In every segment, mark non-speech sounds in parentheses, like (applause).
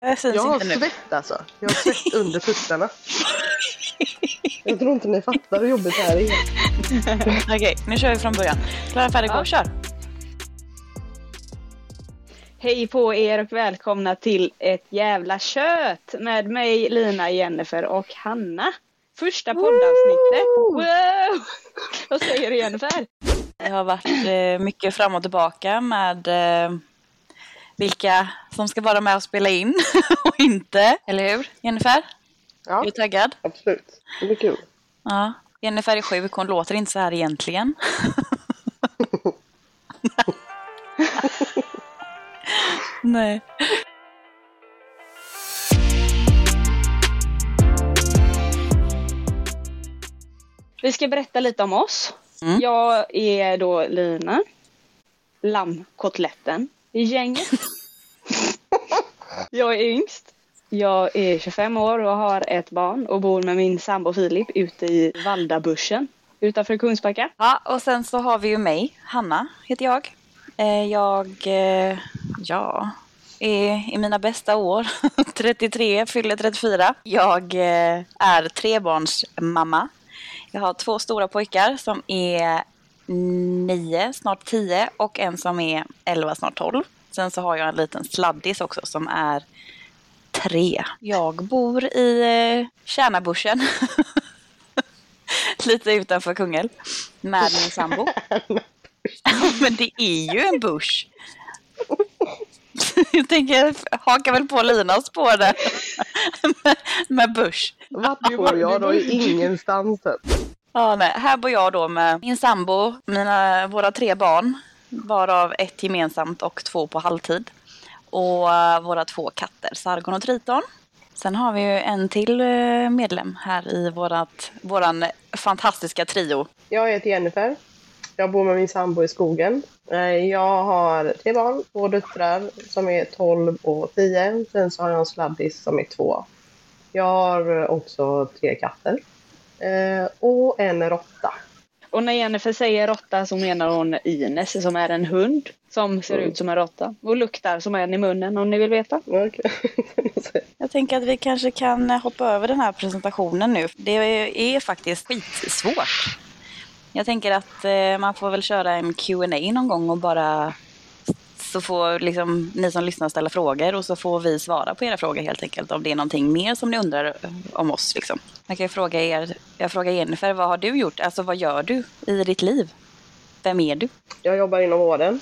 Jag syns Jag har inte nu. svett alltså. Jag har svett (laughs) under tuttarna. Jag tror inte ni fattar hur jobbigt det här är. (laughs) Okej, nu kör vi från början. Klara, färdig, gå, Ja. kör! Hej på er och välkomna till ett jävla kött med mig, Lina, Jennifer och Hanna. Första poddavsnittet. Wow! Vad säger du Jennifer? Det har varit eh, mycket fram och tillbaka med eh, vilka som ska vara med och spela in (laughs) och inte. Eller hur, Jennifer? Är Ja, du taggad? absolut. Det blir kul. Ja. Jennifer är sjuk, hon låter inte så här egentligen. (laughs) Nej. Vi ska berätta lite om oss. Mm. Jag är då Lina. Lammkotletten i gänget jag är yngst. Jag är 25 år och har ett barn och bor med min sambo Filip ute i Valdabuschen utanför Kungsbacka. Ja, och sen så har vi ju mig, Hanna heter jag. Eh, jag, eh, ja, är i mina bästa år, (laughs) 33, fyller 34. Jag eh, är trebarnsmamma. Jag har två stora pojkar som är nio, snart tio och en som är elva, snart tolv. Sen så har jag en liten sladdis också som är tre. Jag bor i eh, Kärnabuschen. (laughs) Lite utanför Kungälv. Med min sambo. (laughs) Men det är ju en bush. (laughs) Jag tänker, jag hakar väl på Linas spår där. med, med bush. Vart bor jag då? I ingenstans. Ja, nej. Här bor jag då med min sambo, mina, våra tre barn. Varav ett gemensamt och två på halvtid. Och eh, våra två katter, Sargon och Triton. Sen har vi ju en till eh, medlem här i vårat, våran fantastiska trio. Jag heter Jennifer. Jag bor med min sambo i skogen. Eh, jag har tre barn, två döttrar som är 12 och 10. Sen så har jag en sladdis som är två. Jag har också tre katter. Och en råtta. Och när Jennifer säger råtta så menar hon Ines som är en hund som ser ut som en råtta och luktar som en i munnen om ni vill veta. Okej. (laughs) Jag tänker att vi kanske kan hoppa över den här presentationen nu. Det är faktiskt skitsvårt. Jag tänker att eh, man får väl köra en Q&A någon gång och bara så får liksom ni som lyssnar ställa frågor och så får vi svara på era frågor helt enkelt. Om det är någonting mer som ni undrar om oss. Liksom. Jag kan ju fråga er, jag frågar Jennifer, vad har du gjort? Alltså vad gör du i ditt liv? Vem är du? Jag jobbar inom vården.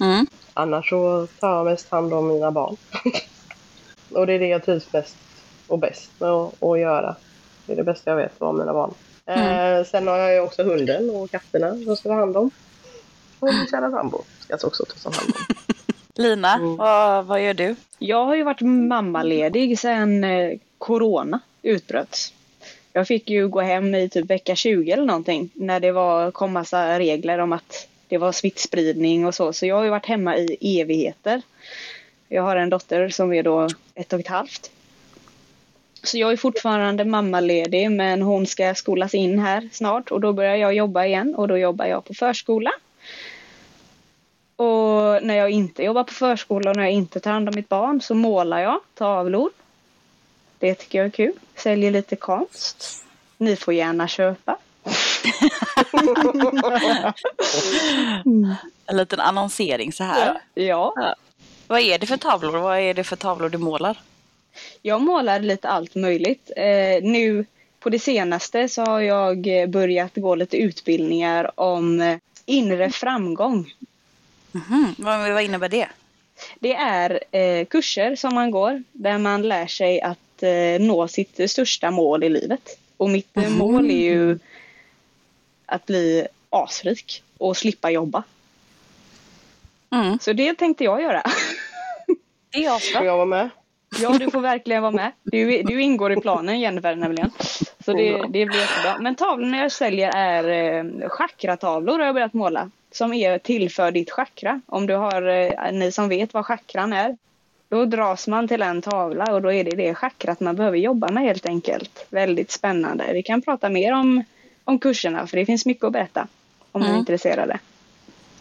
Mm. Annars så tar jag mest hand om mina barn. (laughs) och det är det jag trivs bäst och bäst med att, göra. Det är det bästa jag vet, vara mina barn. Eh, sen har jag ju också hunden och katterna som ska ta hand om. Och min kära sambo ska också ta hand om. Lina, Mm. vad, vad gör du? Jag har ju varit mammaledig sedan eh, corona utbröt. Jag fick ju gå hem i typ vecka 20 eller någonting när det var, kom massa regler om att det var smittspridning och så. Så jag har ju varit hemma i evigheter. Jag har en dotter som är då ett och ett halvt. Så jag är fortfarande mammaledig men hon ska skolas in här snart och då börjar jag jobba igen och då jobbar jag på förskola. Och när jag inte jobbar på förskola och när jag inte tar hand om mitt barn så målar jag tavlor. Det tycker jag är kul. Säljer lite konst. Ni får gärna köpa. (laughs) En liten annonsering så här. Ja, Vad är det för tavlor? Vad är det för tavlor du målar? jag målar lite allt möjligt. Eh, nu på det senaste så har jag börjat gå lite utbildningar om eh, inre framgång. Mhm, Vad, vad innebär det? Det är eh, kurser som man går där man lär sig att eh, nå sitt största mål i livet. Och mitt eh, mål är ju att bli asrik och slippa jobba. Mm. Så det tänkte jag göra. Det är Får asbra. jag vara med? Ja, du får verkligen vara med. Du, du ingår i planen Jennifer nämligen. Så det, det blir jättebra. Men tavlorna jag säljer är eh, chakratavlor har jag börjat måla. Som är till för ditt chakra. Om du har, eh, ni som vet vad chakran är. Då dras man till en tavla och då är det det chakrat man behöver jobba med helt enkelt. Väldigt spännande. Vi kan prata mer om, om kurserna för det finns mycket att berätta. Om ni är Mm. intresserade.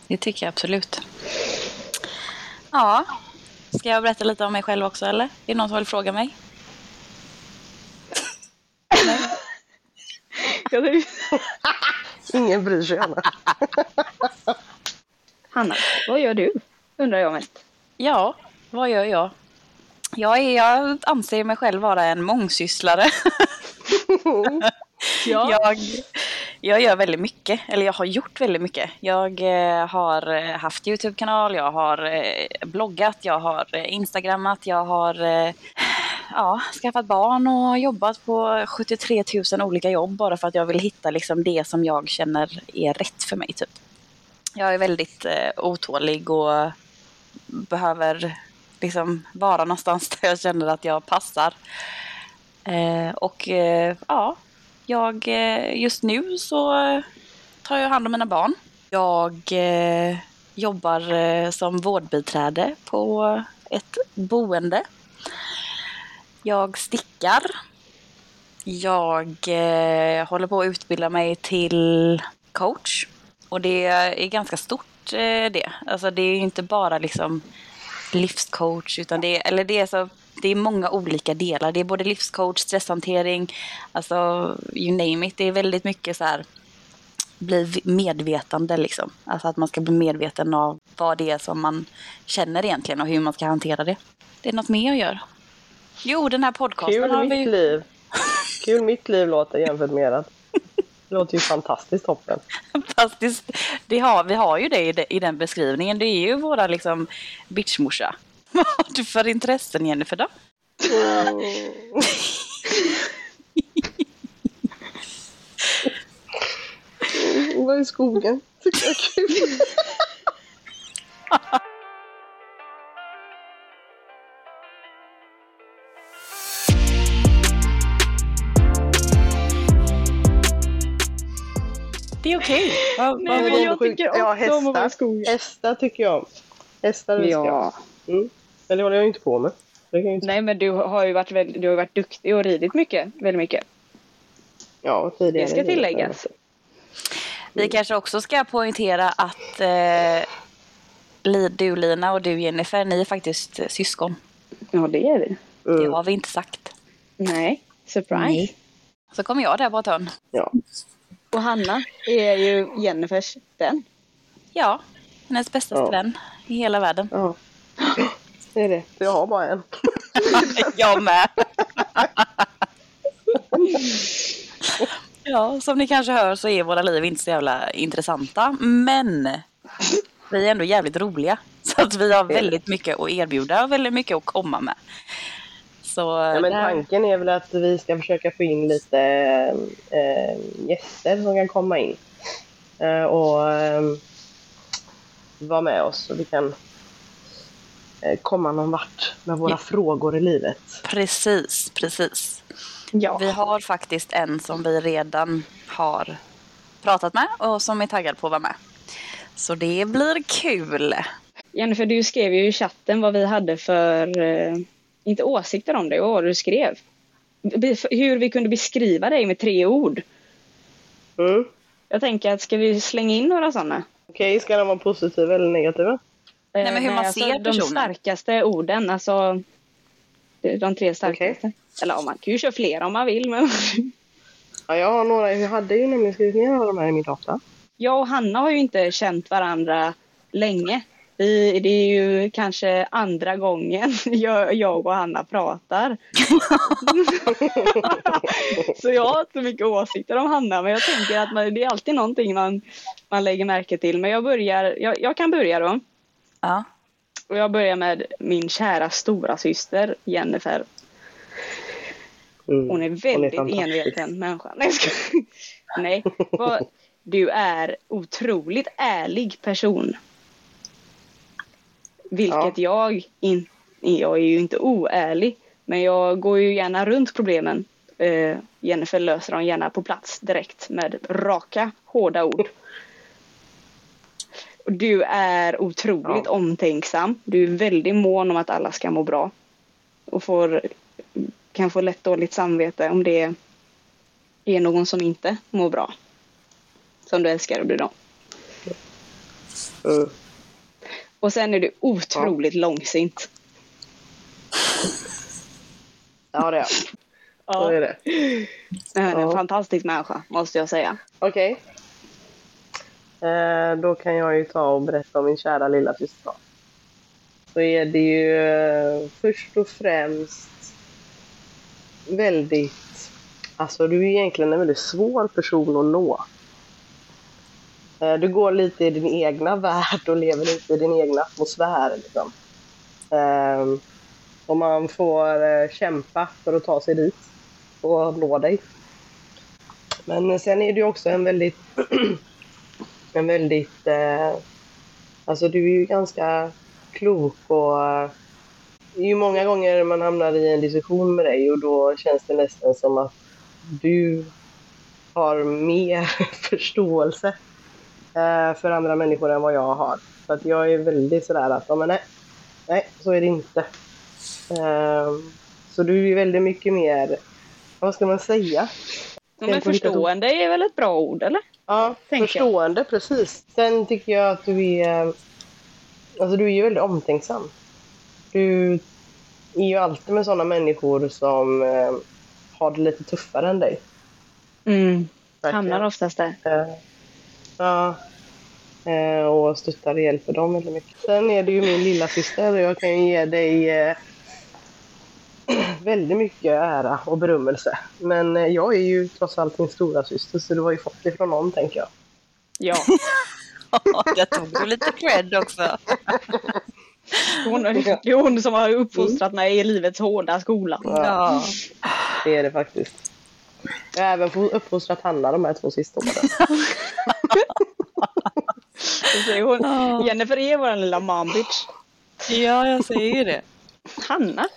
Det tycker jag absolut. Ja, Ska jag berätta lite om mig själv också eller? Är det någon som vill fråga mig? (laughs) Tror- (laughs) Ingen bryr sig Anna. (laughs) Hanna, vad gör du? Undrar jag mest. Ja, vad gör jag? Jag, är, jag anser mig själv vara en mångsysslare. (laughs) Jag, jag gör väldigt mycket, eller jag har gjort väldigt mycket. Jag eh, har eh, haft Youtube-kanal, jag har eh, bloggat, jag har eh, instagrammat, jag har eh, ja, skaffat barn och jobbat på 73 000 olika jobb bara för att jag vill hitta liksom, det som jag känner är rätt för mig. Typ. Jag är väldigt eh, otålig och behöver liksom vara någonstans (laughs) där jag känner att jag passar. Eh, och eh, ja, jag, eh, just nu så tar jag hand om mina barn. Jag eh, jobbar eh, som vårdbiträde på ett boende. Jag stickar. Jag eh, håller på att utbilda mig till coach. Och det är ganska stort eh, det. Alltså det är ju inte bara liksom livscoach utan det är, eller det är så det är många olika delar. Det är både livscoach, stresshantering, alltså you name it. Det är väldigt mycket så här bli medvetande liksom. Alltså att man ska bli medveten av vad det är som man känner egentligen och hur man ska hantera det. Det är något mer jag gör. Jo, den här podcasten har Kul vi mitt ju... liv. (laughs) Kul mitt liv låter jämfört med ert. Det låter ju fantastiskt toppen. Fantastiskt. Det har, vi har ju det i, de- i den beskrivningen. Det är ju våra liksom bitchmorsa. Vad (laughs) har du för intressen Jennifer då? Vad i skogen? Tycker jag är kul. (laughs) Det är okej. (laughs) Vad- Nej, men jag tycker Ja, också om att vara i hästar. skogen. Hästar tycker jag om. Hästar älskar jag. Ja. Mm. Men det håller jag ju inte på med. Det kan jag inte... Nej men du har ju varit, väldigt, du har varit duktig och ridit mycket. Väldigt mycket. Ja, tidigare. Det ska tilläggas. Vi kanske också ska poängtera att eh, du Lina och du Jennifer, ni är faktiskt eh, syskon. Ja det är vi. Det Mm. har vi inte sagt. Nej. Surprise. Nej. Så kommer jag där på ett hörn. Ja. Och Hanna är ju Jennifers vän. Ja, hennes bästa Ja. vän i hela världen. ja. Det är det. Jag har bara en. (laughs) jag med. ja, som ni kanske hör så är våra liv inte så jävla intressanta. Men vi är ändå jävligt roliga. Så att vi har väldigt mycket att erbjuda och väldigt mycket att komma med. Så Ja, men tanken är väl att vi ska försöka få in lite eh, gäster som kan komma in. Eh, och eh, vara med oss så vi kan komma någon vart med våra Ja. frågor i livet. Precis, precis. Ja. Vi har faktiskt en som vi redan har pratat med och som är taggad på att vara med. Så det blir kul. Jennifer du skrev ju i chatten vad vi hade för, inte åsikter om det, vad var det du skrev? Hur vi kunde beskriva dig med tre ord. Mm. Jag tänker att ska vi slänga in några sådana? Okej, ska de vara positiva eller negativa? Nej, men hur man alltså, ser De personen. starkaste orden, alltså de de tre starkaste. Eller om man kan ju köra flera om man vill. Men Ja, jag har några. Jag hade ju nämligen skrivit ner alla de här i min data. jag och Hanna har ju inte känt varandra länge. Vi, det är ju kanske andra gången (laughs) jag, jag och Hanna pratar. (laughs) så jag har inte så mycket åsikter om Hanna men jag tänker att man, det är alltid någonting man, man lägger märke till. Men jag börjar, jag, jag kan börja då. Ja. Och jag börjar med min kära stora syster Jennifer. Mm. Hon är väldigt fantastisk. enveten människa. Nej, skojar. (laughs) Nej. Du är otroligt ärlig person. Vilket jag inte... Jag är ju inte oärlig. Men jag går ju gärna runt problemen. Eh, Jennifer löser dem gärna på plats direkt med raka, hårda ord. Du är otroligt Ja. omtänksam. Du är väldigt mån om att alla ska må bra. Och får, kan få lätt dåligt samvete om det är någon som inte mår bra. Som du älskar att bry dig om. Och sen är du otroligt långsint. Ja, det är jag. Så är det. Han är en Ja. fantastisk människa, måste jag säga. Okej. Eh, då kan jag ju ta och berätta om min kära lilla syster. Så är det ju eh, först och främst väldigt... Alltså du är egentligen en väldigt svår person att nå. Eh, du går lite i din egna värld och lever lite i din egna atmosfär. Liksom. Ehm, och man får eh, kämpa för att ta sig dit och nå dig. Men sen är du också en väldigt, (clears throat) en väldigt, eh, alltså du är ju ganska klok och det är ju många gånger man hamnar i en diskussion med dig och då känns det nästan som att du har mer (laughs) förståelse för andra människor än vad jag har. Så att jag är väldigt sådär att, men nej, nej, så är det inte. Eh, så du är väldigt mycket mer, vad ska man säga? Ja, men förstående är väl ett bra ord, eller? Ja, tänker förstående, precis. Sen tycker jag att du är... Alltså du är ju väldigt omtänksam. Du är ju alltid med sådana människor som eh, har det lite tuffare än dig. Mm. verkligen. Hamnar oftast där. Ja. Eh, och stöttar och hjälper dem väldigt mycket. Sen är det ju min lilla syster och jag kan ju ge dig eh, (clears throat) väldigt mycket ära och berömmelse. Men eh, jag är ju trots allt din stora syster så du har ju fått det från någon tänker jag. Ja. (laughs) Jag tog ju lite cred också. (laughs) Hon, det är hon som har uppfostrat mig i livets hårda skola. Ja. Det är det faktiskt. Jag har även uppfostrat Hanna de här två sista åren. (laughs) Hon, Jennifer är vår lilla mom bitch. ja, jag säger ju det. Hanna?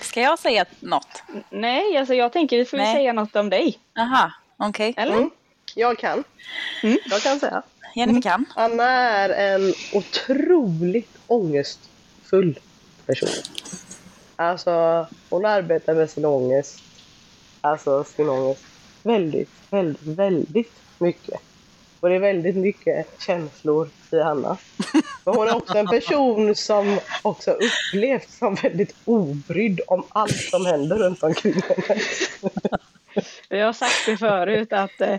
Ska jag säga något? Nej, alltså jag tänker vi får Nej. säga något om dig. Aha, okej. Eller? Mm. Jag kan. Mm. Jag kan säga. Jennifer kan. Anna är en otroligt ångestfull person. Alltså, hon arbetar med sin ångest. Alltså sin ångest. Väldigt, väldigt, väldigt mycket. Och det är väldigt mycket känslor i Hanna. Men hon är också en person som också upplevs som väldigt obrydd om allt som händer runt omkring henne. Vi har sagt det förut att eh.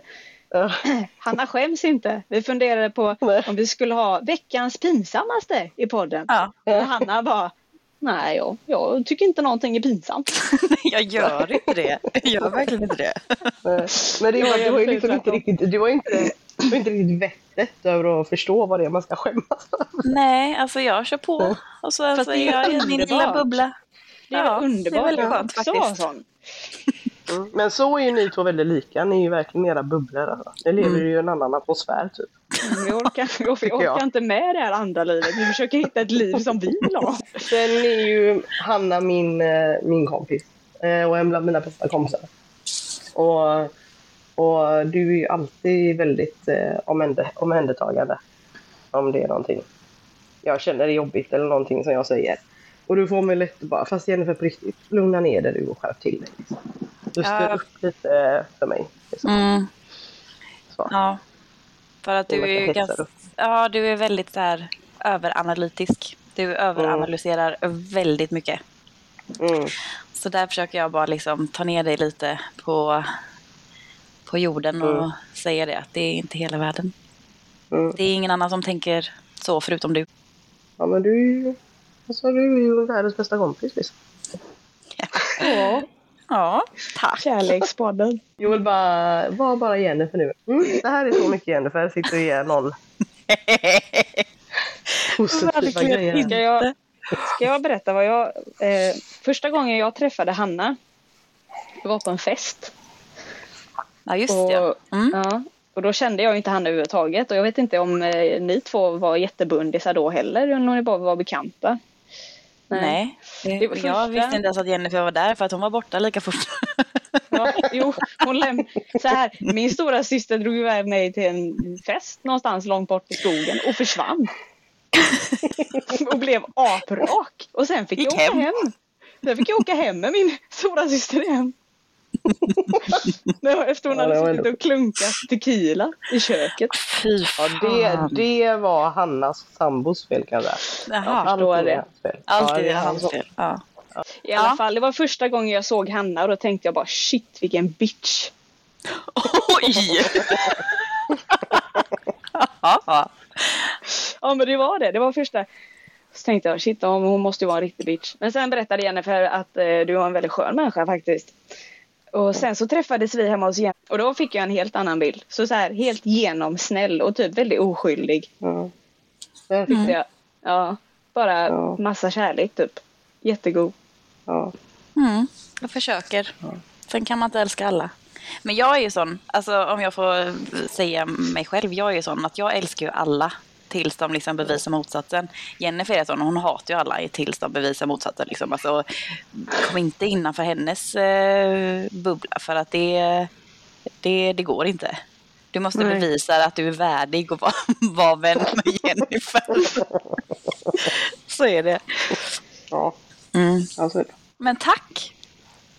Hanna skäms inte. Vi funderade på om vi skulle ha veckans pinsammaste i podden. Ja, Och Hanna bara, nej jag, jag tycker inte någonting är pinsamt. (laughs) jag gör inte det. Jag gör verkligen inte det. Men det var, det var ju liksom inte riktigt, det var inte, det var inte riktigt vettet över att förstå vad det är man ska skämmas. Nej, alltså jag kör på. Och så alltså, det är jag i min lilla bubbla. Det är Ja, underbart. det är väldigt skönt faktiskt. sån. Mm. Men så är ju ni två väldigt lika, ni är ju verkligen era bubblor. Alltså. Ni lever ju i en annan atmosfär typ. Vi orkar, vi (laughs) orkar inte med det här andra livet. Vi försöker hitta ett liv som vi vill ha. Sen är ju Hanna min, eh, min kompis eh, och en bland mina bästa kompisar. Och, och du är ju alltid väldigt eh, omhände, omhändertagande om det är någonting jag känner är jobbigt eller någonting som jag säger. Och du får mig lätt bara, fast Jennifer på riktigt, lugna ner dig du och skärp till dig. Liksom. Du styr Ja. upp lite för mig. Liksom. Mm, Så. ja. För att du är ganska... Ja, du är väldigt så här överanalytisk. Du överanalyserar väldigt mycket. Mm. Så där försöker jag bara liksom ta ner dig lite på, på jorden och Mm. säga det att det är inte hela världen. Mm. Det är ingen annan som tänker så förutom du. Ja men du alltså, du är ju världens bästa kompis liksom. (laughs) Ja, Ja, tack. kärlekspodden. Jag vill bara, var bara Jennifer nu. Mm, det här är så mycket Jennifer, jag sitter och ger noll (laughs) positiva Verkligen grejer. Ska jag, ska jag berätta vad jag... Eh, första gången jag träffade Hanna, det var på en fest. Ja, just och, ja. Mm. ja, och då kände jag inte Hanna överhuvudtaget. Och jag vet inte om eh, ni två var jättebundisar då heller, eller om ni bara var bekanta. Nej, Det var jag visste inte ens att Jennifer var där för att hon var borta lika fort. Ja, jo, hon läm- så här, min stora syster drog iväg mig till en fest någonstans långt bort i skogen och försvann. och blev aprak. Och sen fick Gick jag åka hem. hem. Sen fick jag åka hem med min stora syster igen. (laughs) Nej, Efter hon Ja, hade suttit ändå- och klunkat tequila i köket. Fy Ja, fan. det, det var Hannas sambos fel kan jag säga. Jaha. förstår Allting det. är hans fel. Ja, är hans fel. Ja. I alla Ja. fall, det var första gången jag såg Hanna och då tänkte jag bara shit vilken bitch. Oj! Ja. Ja men det var det, det var första. Så tänkte jag shit ja, hon måste ju vara en riktig bitch. Men sen berättade Jennifer att eh, du var en väldigt skön människa faktiskt. Och sen så träffades vi hemma hos Jennifer och då fick jag en helt annan bild. Så, så här helt genomsnäll och typ väldigt oskyldig Ja. Det, tyckte jag. Ja, bara Ja. massa kärlek typ. Jättegod. ja. Mm, jag försöker. Sen kan man inte älska alla. Men jag är ju sån, alltså om jag får säga mig själv, jag är ju sån att jag älskar ju alla tills de liksom bevisar motsatsen. Jennifer sån, hon hatar ju alla tills de bevisar motsatsen. Liksom. Alltså, kom inte innanför hennes eh, bubbla för att det, det, det går inte. Du måste Nej. bevisa att du är värdig och vara, (laughs) vara vän med Jennifer. Så är det. ja. Mm. Alltså, Men tack!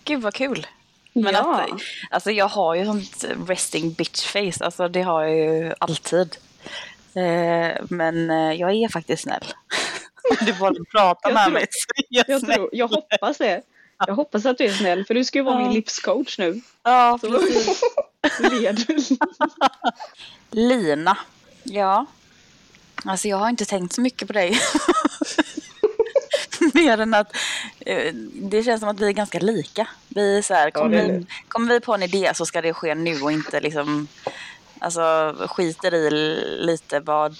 Gud vad kul! Men Ja. att, alltså jag har ju sånt resting bitch face, alltså det har jag ju alltid. Eh, men eh, jag är faktiskt snäll. (laughs) Du bara pratar Jag med mig (laughs) jag Jag, tror, jag hoppas det. Jag hoppas att du är snäll för du ska ju vara Ja. min livscoach nu. Ja, Så precis. (laughs) led. Lina. Ja. Alltså jag har inte tänkt så mycket på dig. Mer än att eh, det känns som att vi är ganska lika. Vi är så här, kommer, är vi, kommer vi på en idé så ska det ske nu och inte liksom alltså skiter i lite vad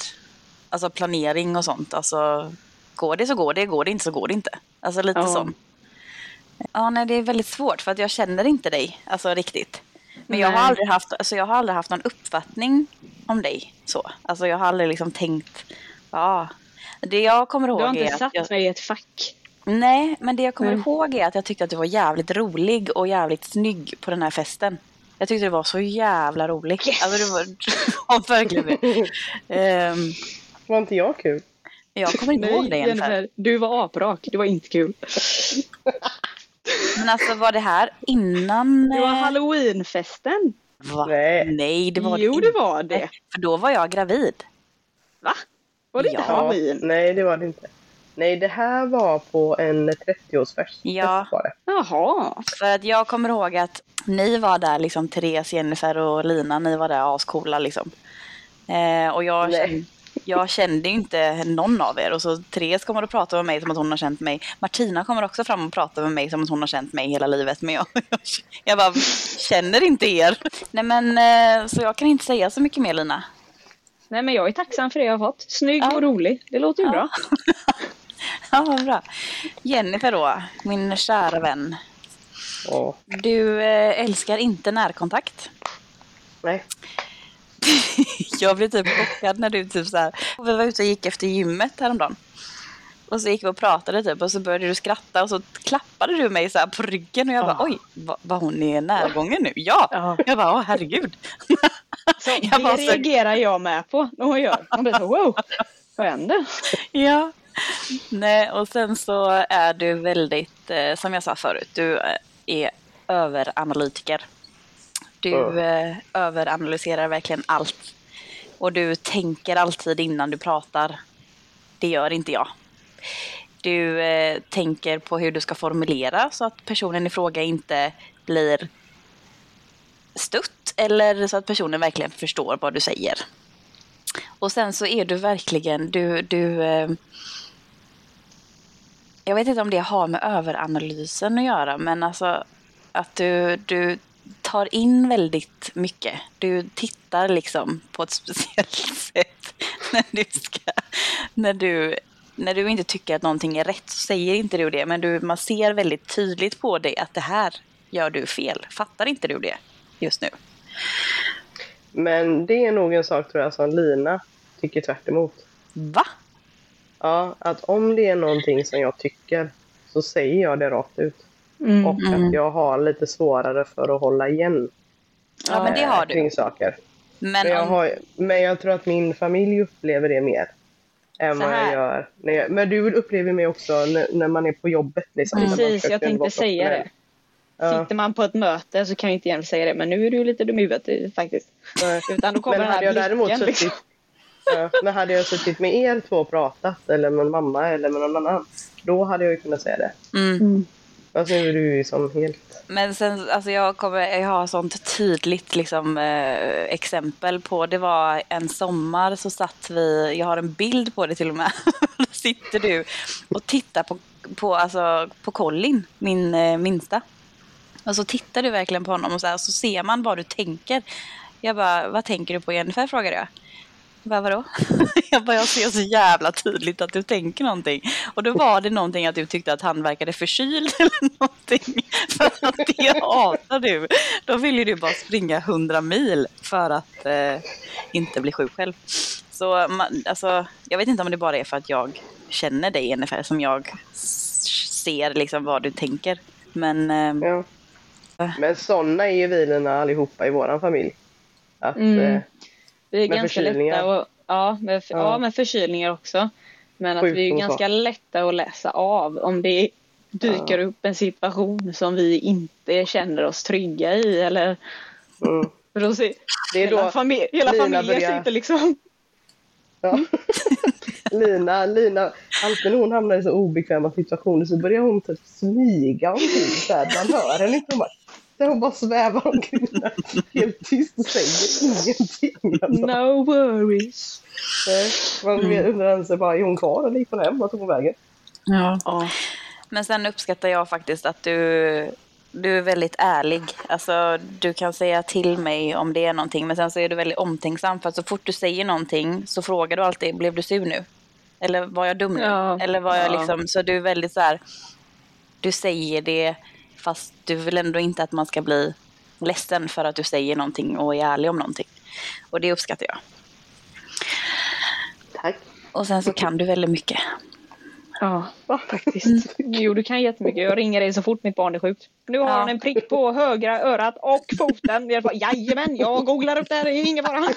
alltså planering och sånt. Alltså går det så går det, går det inte så går det inte. Alltså lite Ja. sånt. Ja, nej, det är väldigt svårt för att jag känner inte dig alltså riktigt. Men jag har, Nej. aldrig haft, alltså, jag har aldrig haft någon uppfattning om dig så. Alltså jag har aldrig liksom tänkt, ja. Det jag kommer ihåg Du har är inte att satt jag, mig i ett fack. Nej, men det jag kommer Nej. ihåg är att jag tyckte att du var jävligt rolig och jävligt snygg på den här festen. Jag tyckte det var så jävla roligt. Yes! Alltså det var, (laughs) ja, verkligen det. Ehm, var inte jag kul? jag kommer inte ihåg det. Jennifer, du var aprak. Det var inte kul. Men alltså var det här innan? Det var eh, halloweenfesten. va? Nej. Nej, det var jo, inte. det var det. För då var jag gravid. Va? Var det inte Ja. halloween? Nej, det var det inte. Nej, det här var på en 30-årsfest. Ja. Var det. Jaha. För att jag kommer ihåg att ni var där, liksom Therese, Jennifer och Lina, ni var där ascoola liksom. Eh, och jag kände, jag kände inte någon av er. Och så Therese kommer att prata med mig som att hon har känt mig. Martina kommer också fram och prata med mig som att hon har känt mig hela livet. Men jag, jag, (laughs) jag bara känner inte er. Nej men, eh, så jag kan inte säga så mycket mer Lina. Nej, men jag är tacksam för det jag har fått. Snygg Ja. och rolig. Det låter ju Ja. bra. (laughs) (laughs) Ja, vad bra. Jennifer då, min kära vän. Ja. Du eh, älskar inte närkontakt. Nej. (laughs) Jag blev typ chockad när du typ så här, vi var ute och gick efter gymmet häromdagen. Och så gick vi och pratade typ och så började du skratta och så klappade du mig så här på ryggen och jag bara Ah. oj, va- var hon är närgången nu? Ja! Ja. Jag bara åh herregud. (laughs) Så Jag det bara så- reagerar jag med på när hon gör. Man blir så wow. Vad händer? Ja. Nej, och sen så är du väldigt, eh, som jag sa förut, du eh, är överanalytiker. Du eh, överanalyserar verkligen allt. Och du tänker alltid innan du pratar. Det gör inte jag. Du tänker på hur du ska formulera så att personen i fråga inte blir stutt eller så att personen verkligen förstår vad du säger. Och sen så är du verkligen, du, du jag vet inte om det har med överanalysen att göra, men alltså att du, du tar in väldigt mycket. Du tittar liksom på ett (laughs) speciellt sätt när du ska, när du, när du inte tycker att någonting är rätt så säger inte du det, men du, man ser väldigt tydligt på dig att det här gör du fel. Fattar inte du det just nu? Men det är nog en sak tror jag som Lina tycker tvärt emot. Va? Ja, att om det är någonting som jag tycker så säger jag det rakt ut. Mm. Och att jag har lite svårare för att hålla igen Ja, men det har kring du. saker. Men Men jag, om, har, men jag tror att min familj upplever det mer. Än vad jag gör. Jag, men du upplever mig också när, när man är på jobbet. Liksom, man Precis, jag tänkte säga det. Ja. Sitter man på ett möte så kan ju inte Jennifer säga det, men nu är du lite dum i huvudet eh, faktiskt. Nej. Utan då kommer Men den hade jag däremot blicken. suttit, Liksom. Ja, men hade jag suttit med er två och pratat, eller med mamma eller med någon annan, då hade jag ju kunnat säga det. Mm. Mm. Fast nu är du ju som helt... Men sen, alltså jag, kommer, jag har sånt tydligt liksom, eh, exempel på, det var en sommar så satt vi, jag har en bild på det till och med, (laughs) då sitter du och tittar på, på, alltså, på Colin, min eh, minsta. Och så tittar du verkligen på honom och så, här, så ser man vad du tänker. Jag bara, vad tänker du på Jennifer? frågade jag. Jag bara, vadå? (laughs) Jag bara, jag ser så jävla tydligt att du tänker någonting. Och då var det någonting att du tyckte att han verkade förkyld (laughs) eller någonting. För att det hatar du. Då vill ju du bara springa hundra mil för att eh, inte bli sjuk själv. Så man, alltså, jag vet inte om det bara är för att jag känner dig ungefär som jag ser liksom vad du tänker. Men eh, Ja. Men såna är ju vinerna allihopa i våran familj. Att, Mm. eh, Vi är Med ganska lätta och, ja, med, ja. Ja. med förkylningar också. Men att vi är ganska lätta att läsa av om det dyker upp en situation som vi inte känner oss trygga i. Eller, mm. för då ser, Det är hela då familj, hela familjen börjar- sitter liksom. Ja. (laughs) Lina, Lina, alltid när hon hamnar i så obekväma situationer så börjar hon typ smyga omkring så här. Man hör henne inte. Hon bara, så hon bara svävar omkring där, helt tyst och säger ingenting. Alltså. No worries. Nej, Man undrar ens bara, är hon kvar eller gick hon hem? Vart tog hon vägen? ja. Ja. Men sen uppskattar jag faktiskt att du, du är väldigt ärlig. Alltså, du kan säga till mig om det är någonting, men sen så är du väldigt omtänksam. För att så fort du säger någonting så frågar du alltid, blev du sur nu? Eller var jag dum nu? Ja. Eller var jag Ja. liksom, så du är väldigt så här, du säger det fast du vill ändå inte att man ska bli ledsen för att du säger någonting och är ärlig om någonting. Och det uppskattar jag. Tack. Och sen så kan du väldigt mycket. Ja, faktiskt. Jo, du kan jättemycket. Jag ringer dig så fort mitt barn är sjukt. Nu har Ja. hon en prick på högra örat och foten. Jag bara, Jajamän, jag googlar upp det här, det är ingen fara.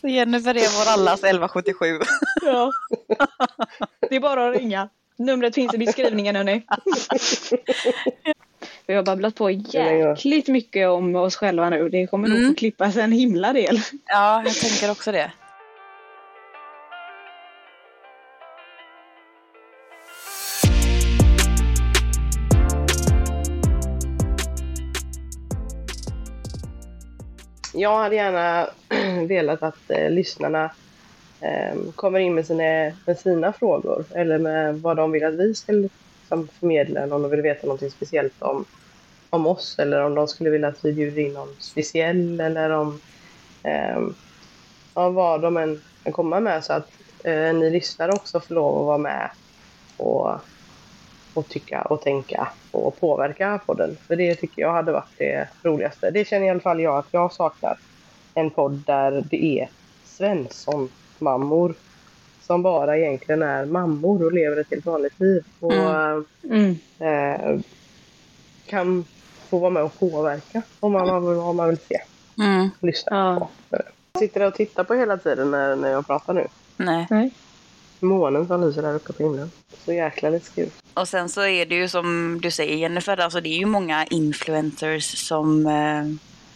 Så Jennifer är vår allas 1177. Ja. Det är bara att ringa. Numret finns i beskrivningen hörni. (laughs) Vi har babblat på jäkligt mycket om oss själva nu. Det kommer nog Mm. få klippas en himla del. Ja, jag tänker också det. Jag hade gärna (clears throat) velat att eh, lyssnarna Ehm, kommer in med sina, med sina frågor eller med vad de vill att vi ska liksom, förmedla eller om de vill veta något speciellt om, om oss eller om de skulle vilja att vi bjuder in någon speciell eller om eh, ja, vad de än kan komma med så att eh, ni lyssnare också får lov att vara med och, och tycka och tänka och påverka podden. För det tycker jag hade varit det roligaste. Det känner i alla fall jag att jag saknar. En podd där det är Svensson Svensson-mammor som bara egentligen är mammor och lever ett helt vanligt liv. Och Mm. eh, kan få vara med och påverka om man, vad, vad man vill se Mm, och lyssna Ja. på. Jag sitter där och tittar på hela tiden när, när jag pratar nu. nej. Nej. Månen som lyser där uppe på himlen. Så jäkla läskigt. Och sen så är det ju som du säger Jennifer, alltså det är ju många influencers som, eh,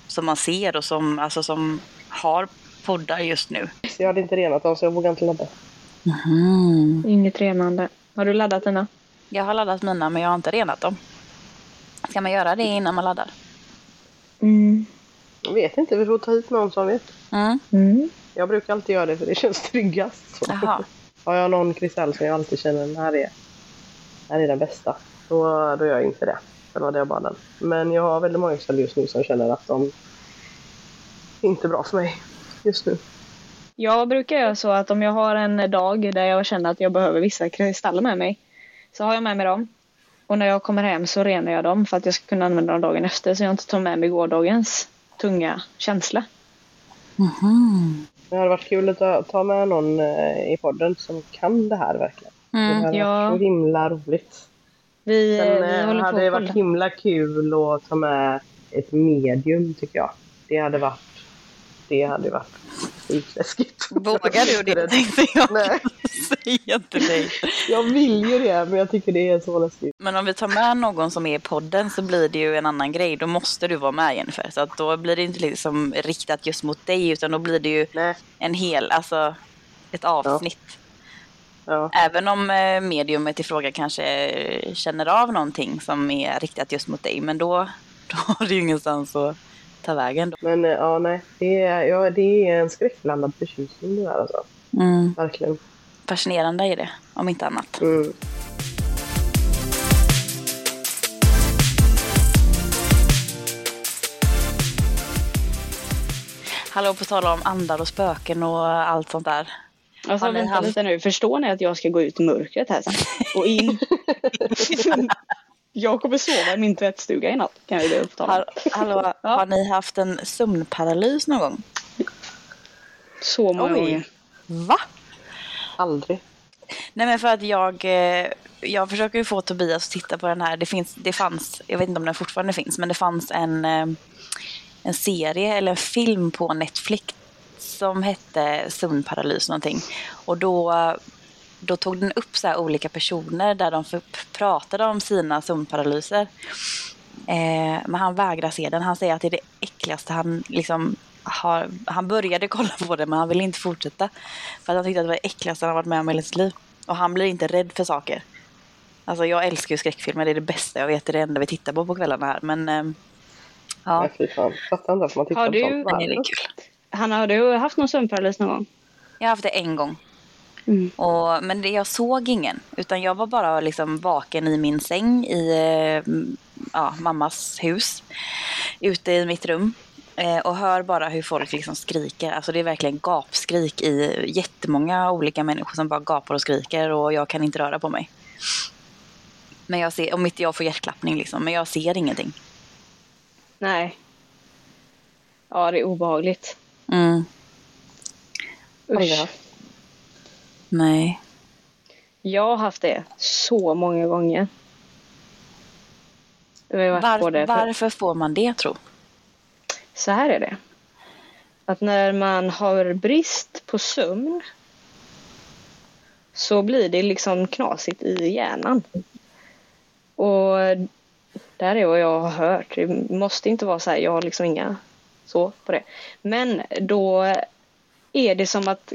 som man ser och som, alltså som har poddar just nu. Jag hade inte renat dem så jag vågar inte ladda. Inget renande. Har du laddat dina? Jag har laddat mina men jag har inte renat dem. Ska man göra det innan man laddar? Mm. Jag vet inte, vi får ta hit någon som vet. Mm. Mm. Jag brukar alltid göra det för det känns tryggast. Så. Jaha. (laughs) Har jag någon kristall som jag alltid känner den här är, här är den bästa. Då, då gör jag inte det. Sen hade jag bara den. Men jag har väldigt många kristall just nu som känner att de inte är bra för mig just nu. Jag brukar göra så att om jag har en dag där jag känner att jag behöver vissa kristaller med mig. Så har jag med mig dem. Och när jag kommer hem så renar jag dem för att jag ska kunna använda dem dagen efter. Så jag inte tar med mig gårdagens tunga känsla. Mhm. Det hade varit kul att ta, med någon eh, i podden som kan det här verkligen. det Mm. hade ja. varit så himla roligt. Vi, Sen vi eh, håller på hade det att varit himla kul att ta med ett medium tycker jag. Det hade varit det hade ju varit skitläskigt. Vågar du det (laughs) tänkte jag Nej, säga till dig. jag vill ju det men jag tycker det är så läskigt. Men om vi tar med någon som är i podden så blir det ju en annan grej. Då måste du vara med Jennifer. Så att då blir det inte liksom riktat just mot dig utan då blir det ju Nej, en hel, alltså ett avsnitt. ja. Även om eh, mediumet i fråga kanske känner av någonting som är riktat just mot dig. Men då, (laughs) då har du ju ingenstans att ta vägen. Men eh, ja, nej. Det är, ja, det är en skräckblandad förtjusning det där alltså. Mm. Verkligen. Fascinerande är det, om inte annat. Mm. Hallå, på tal om andar och spöken och allt sånt där. Alltså Har vänta haft- lite nu, förstår ni att jag ska gå ut i mörkret här sen? Och in? (laughs) (laughs) jag kommer sova i min tvättstuga i natt, kan jag ju upptala. Har, hallå, (laughs) Ja. har ni haft en sömnparalys någon gång? Så många Oj. gånger. Va? Aldrig. Nej men för att jag, eh, jag försöker ju få Tobias att titta på den här. Det, finns, det fanns, jag vet inte om den fortfarande finns, men det fanns en, eh, en serie eller en film på Netflix som hette Sömnparalys någonting. Och då, då tog den upp så här olika personer där de pratade om sina sömnparalyser. Eh, men han vägrar se den. Han säger att det är det äckligaste han liksom har. Han började kolla på det men han ville inte fortsätta. För att han tyckte att det var det äckligaste han har varit med om i hela sitt liv. Och han blir inte rädd för saker. Alltså jag älskar ju skräckfilmer, det är det bästa jag vet. Det är det enda vi tittar på på kvällarna här. Men ehm, ja, Nej, fy fan. Fattar inte varför man tittar Har på du- sånt. kul. Hanna, har du haft någon sömnparalys någon gång? Jag har haft det en gång. Mm. Och, men det, jag såg ingen. Utan jag var bara liksom vaken i min säng i eh, ja, mammas hus. Ute i mitt rum. Eh, och hör bara hur folk liksom skriker. Alltså det är verkligen gapskrik i jättemånga olika människor som bara gapar och skriker. Och jag kan inte röra på mig. Men jag ser, om inte jag får hjärtklappning liksom. Men jag ser ingenting. Nej. Ja, det är obehagligt. Mm. Usch. Nej. Jag har haft det så många gånger. Var, varför får man det tro? Så här är det. Att när man har brist på sömn så blir det liksom knasigt i hjärnan. Och där är vad jag har hört. Det måste inte vara så här, jag har liksom inga så på det. Men då är det som att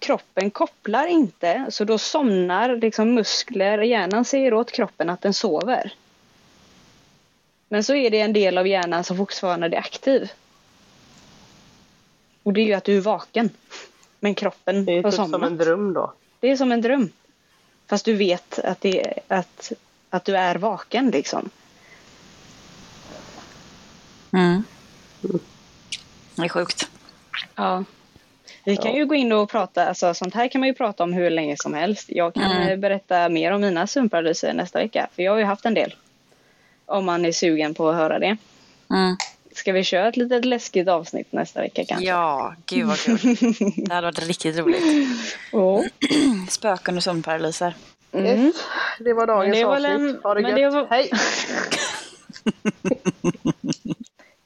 kroppen kopplar inte så då somnar liksom muskler, hjärnan säger åt kroppen att den sover. Men så är det en del av hjärnan som fortfarande är aktiv. Och det är ju att du är vaken. Men kroppen Det är har typ som somnat. en dröm då. Det är som en dröm. Fast du vet att, det, att, att du är vaken liksom. Mm. Det är sjukt. Ja. Vi kan Ja. ju gå in och prata, alltså sånt här kan man ju prata om hur länge som helst. Jag kan Mm. berätta mer om mina sömnparalyser nästa vecka. För jag har ju haft en del. Om man är sugen på att höra det. Mm. Ska vi köra ett litet läskigt avsnitt nästa vecka kanske? Ja, gud vad kul. (laughs) Det hade varit riktigt roligt. Oh. Spöken och sömnparalyser. Mm. Yes. Det var dagens Men det var avsnitt. en- Ha det men gött. det var- Hej! (laughs)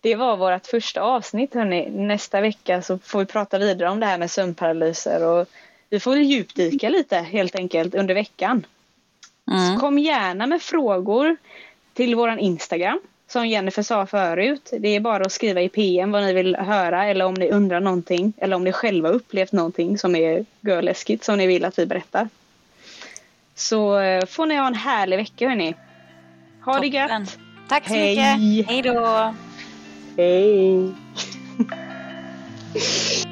Det var vårt första avsnitt hörni. Nästa vecka så får vi prata vidare om det här med sömnparalyser och vi får djupdyka lite helt enkelt under veckan. Mm. Så kom gärna med frågor till våran Instagram. Som Jennifer sa förut. Det är bara att skriva i PM vad ni vill höra eller om ni undrar någonting. Eller om ni själva upplevt någonting som är görläskigt som ni vill att vi berättar. Så eh, får ni ha en härlig vecka hörni. Ha det Toppen. gött! Tack så Hej. mycket. Hej då. Hej! (laughs)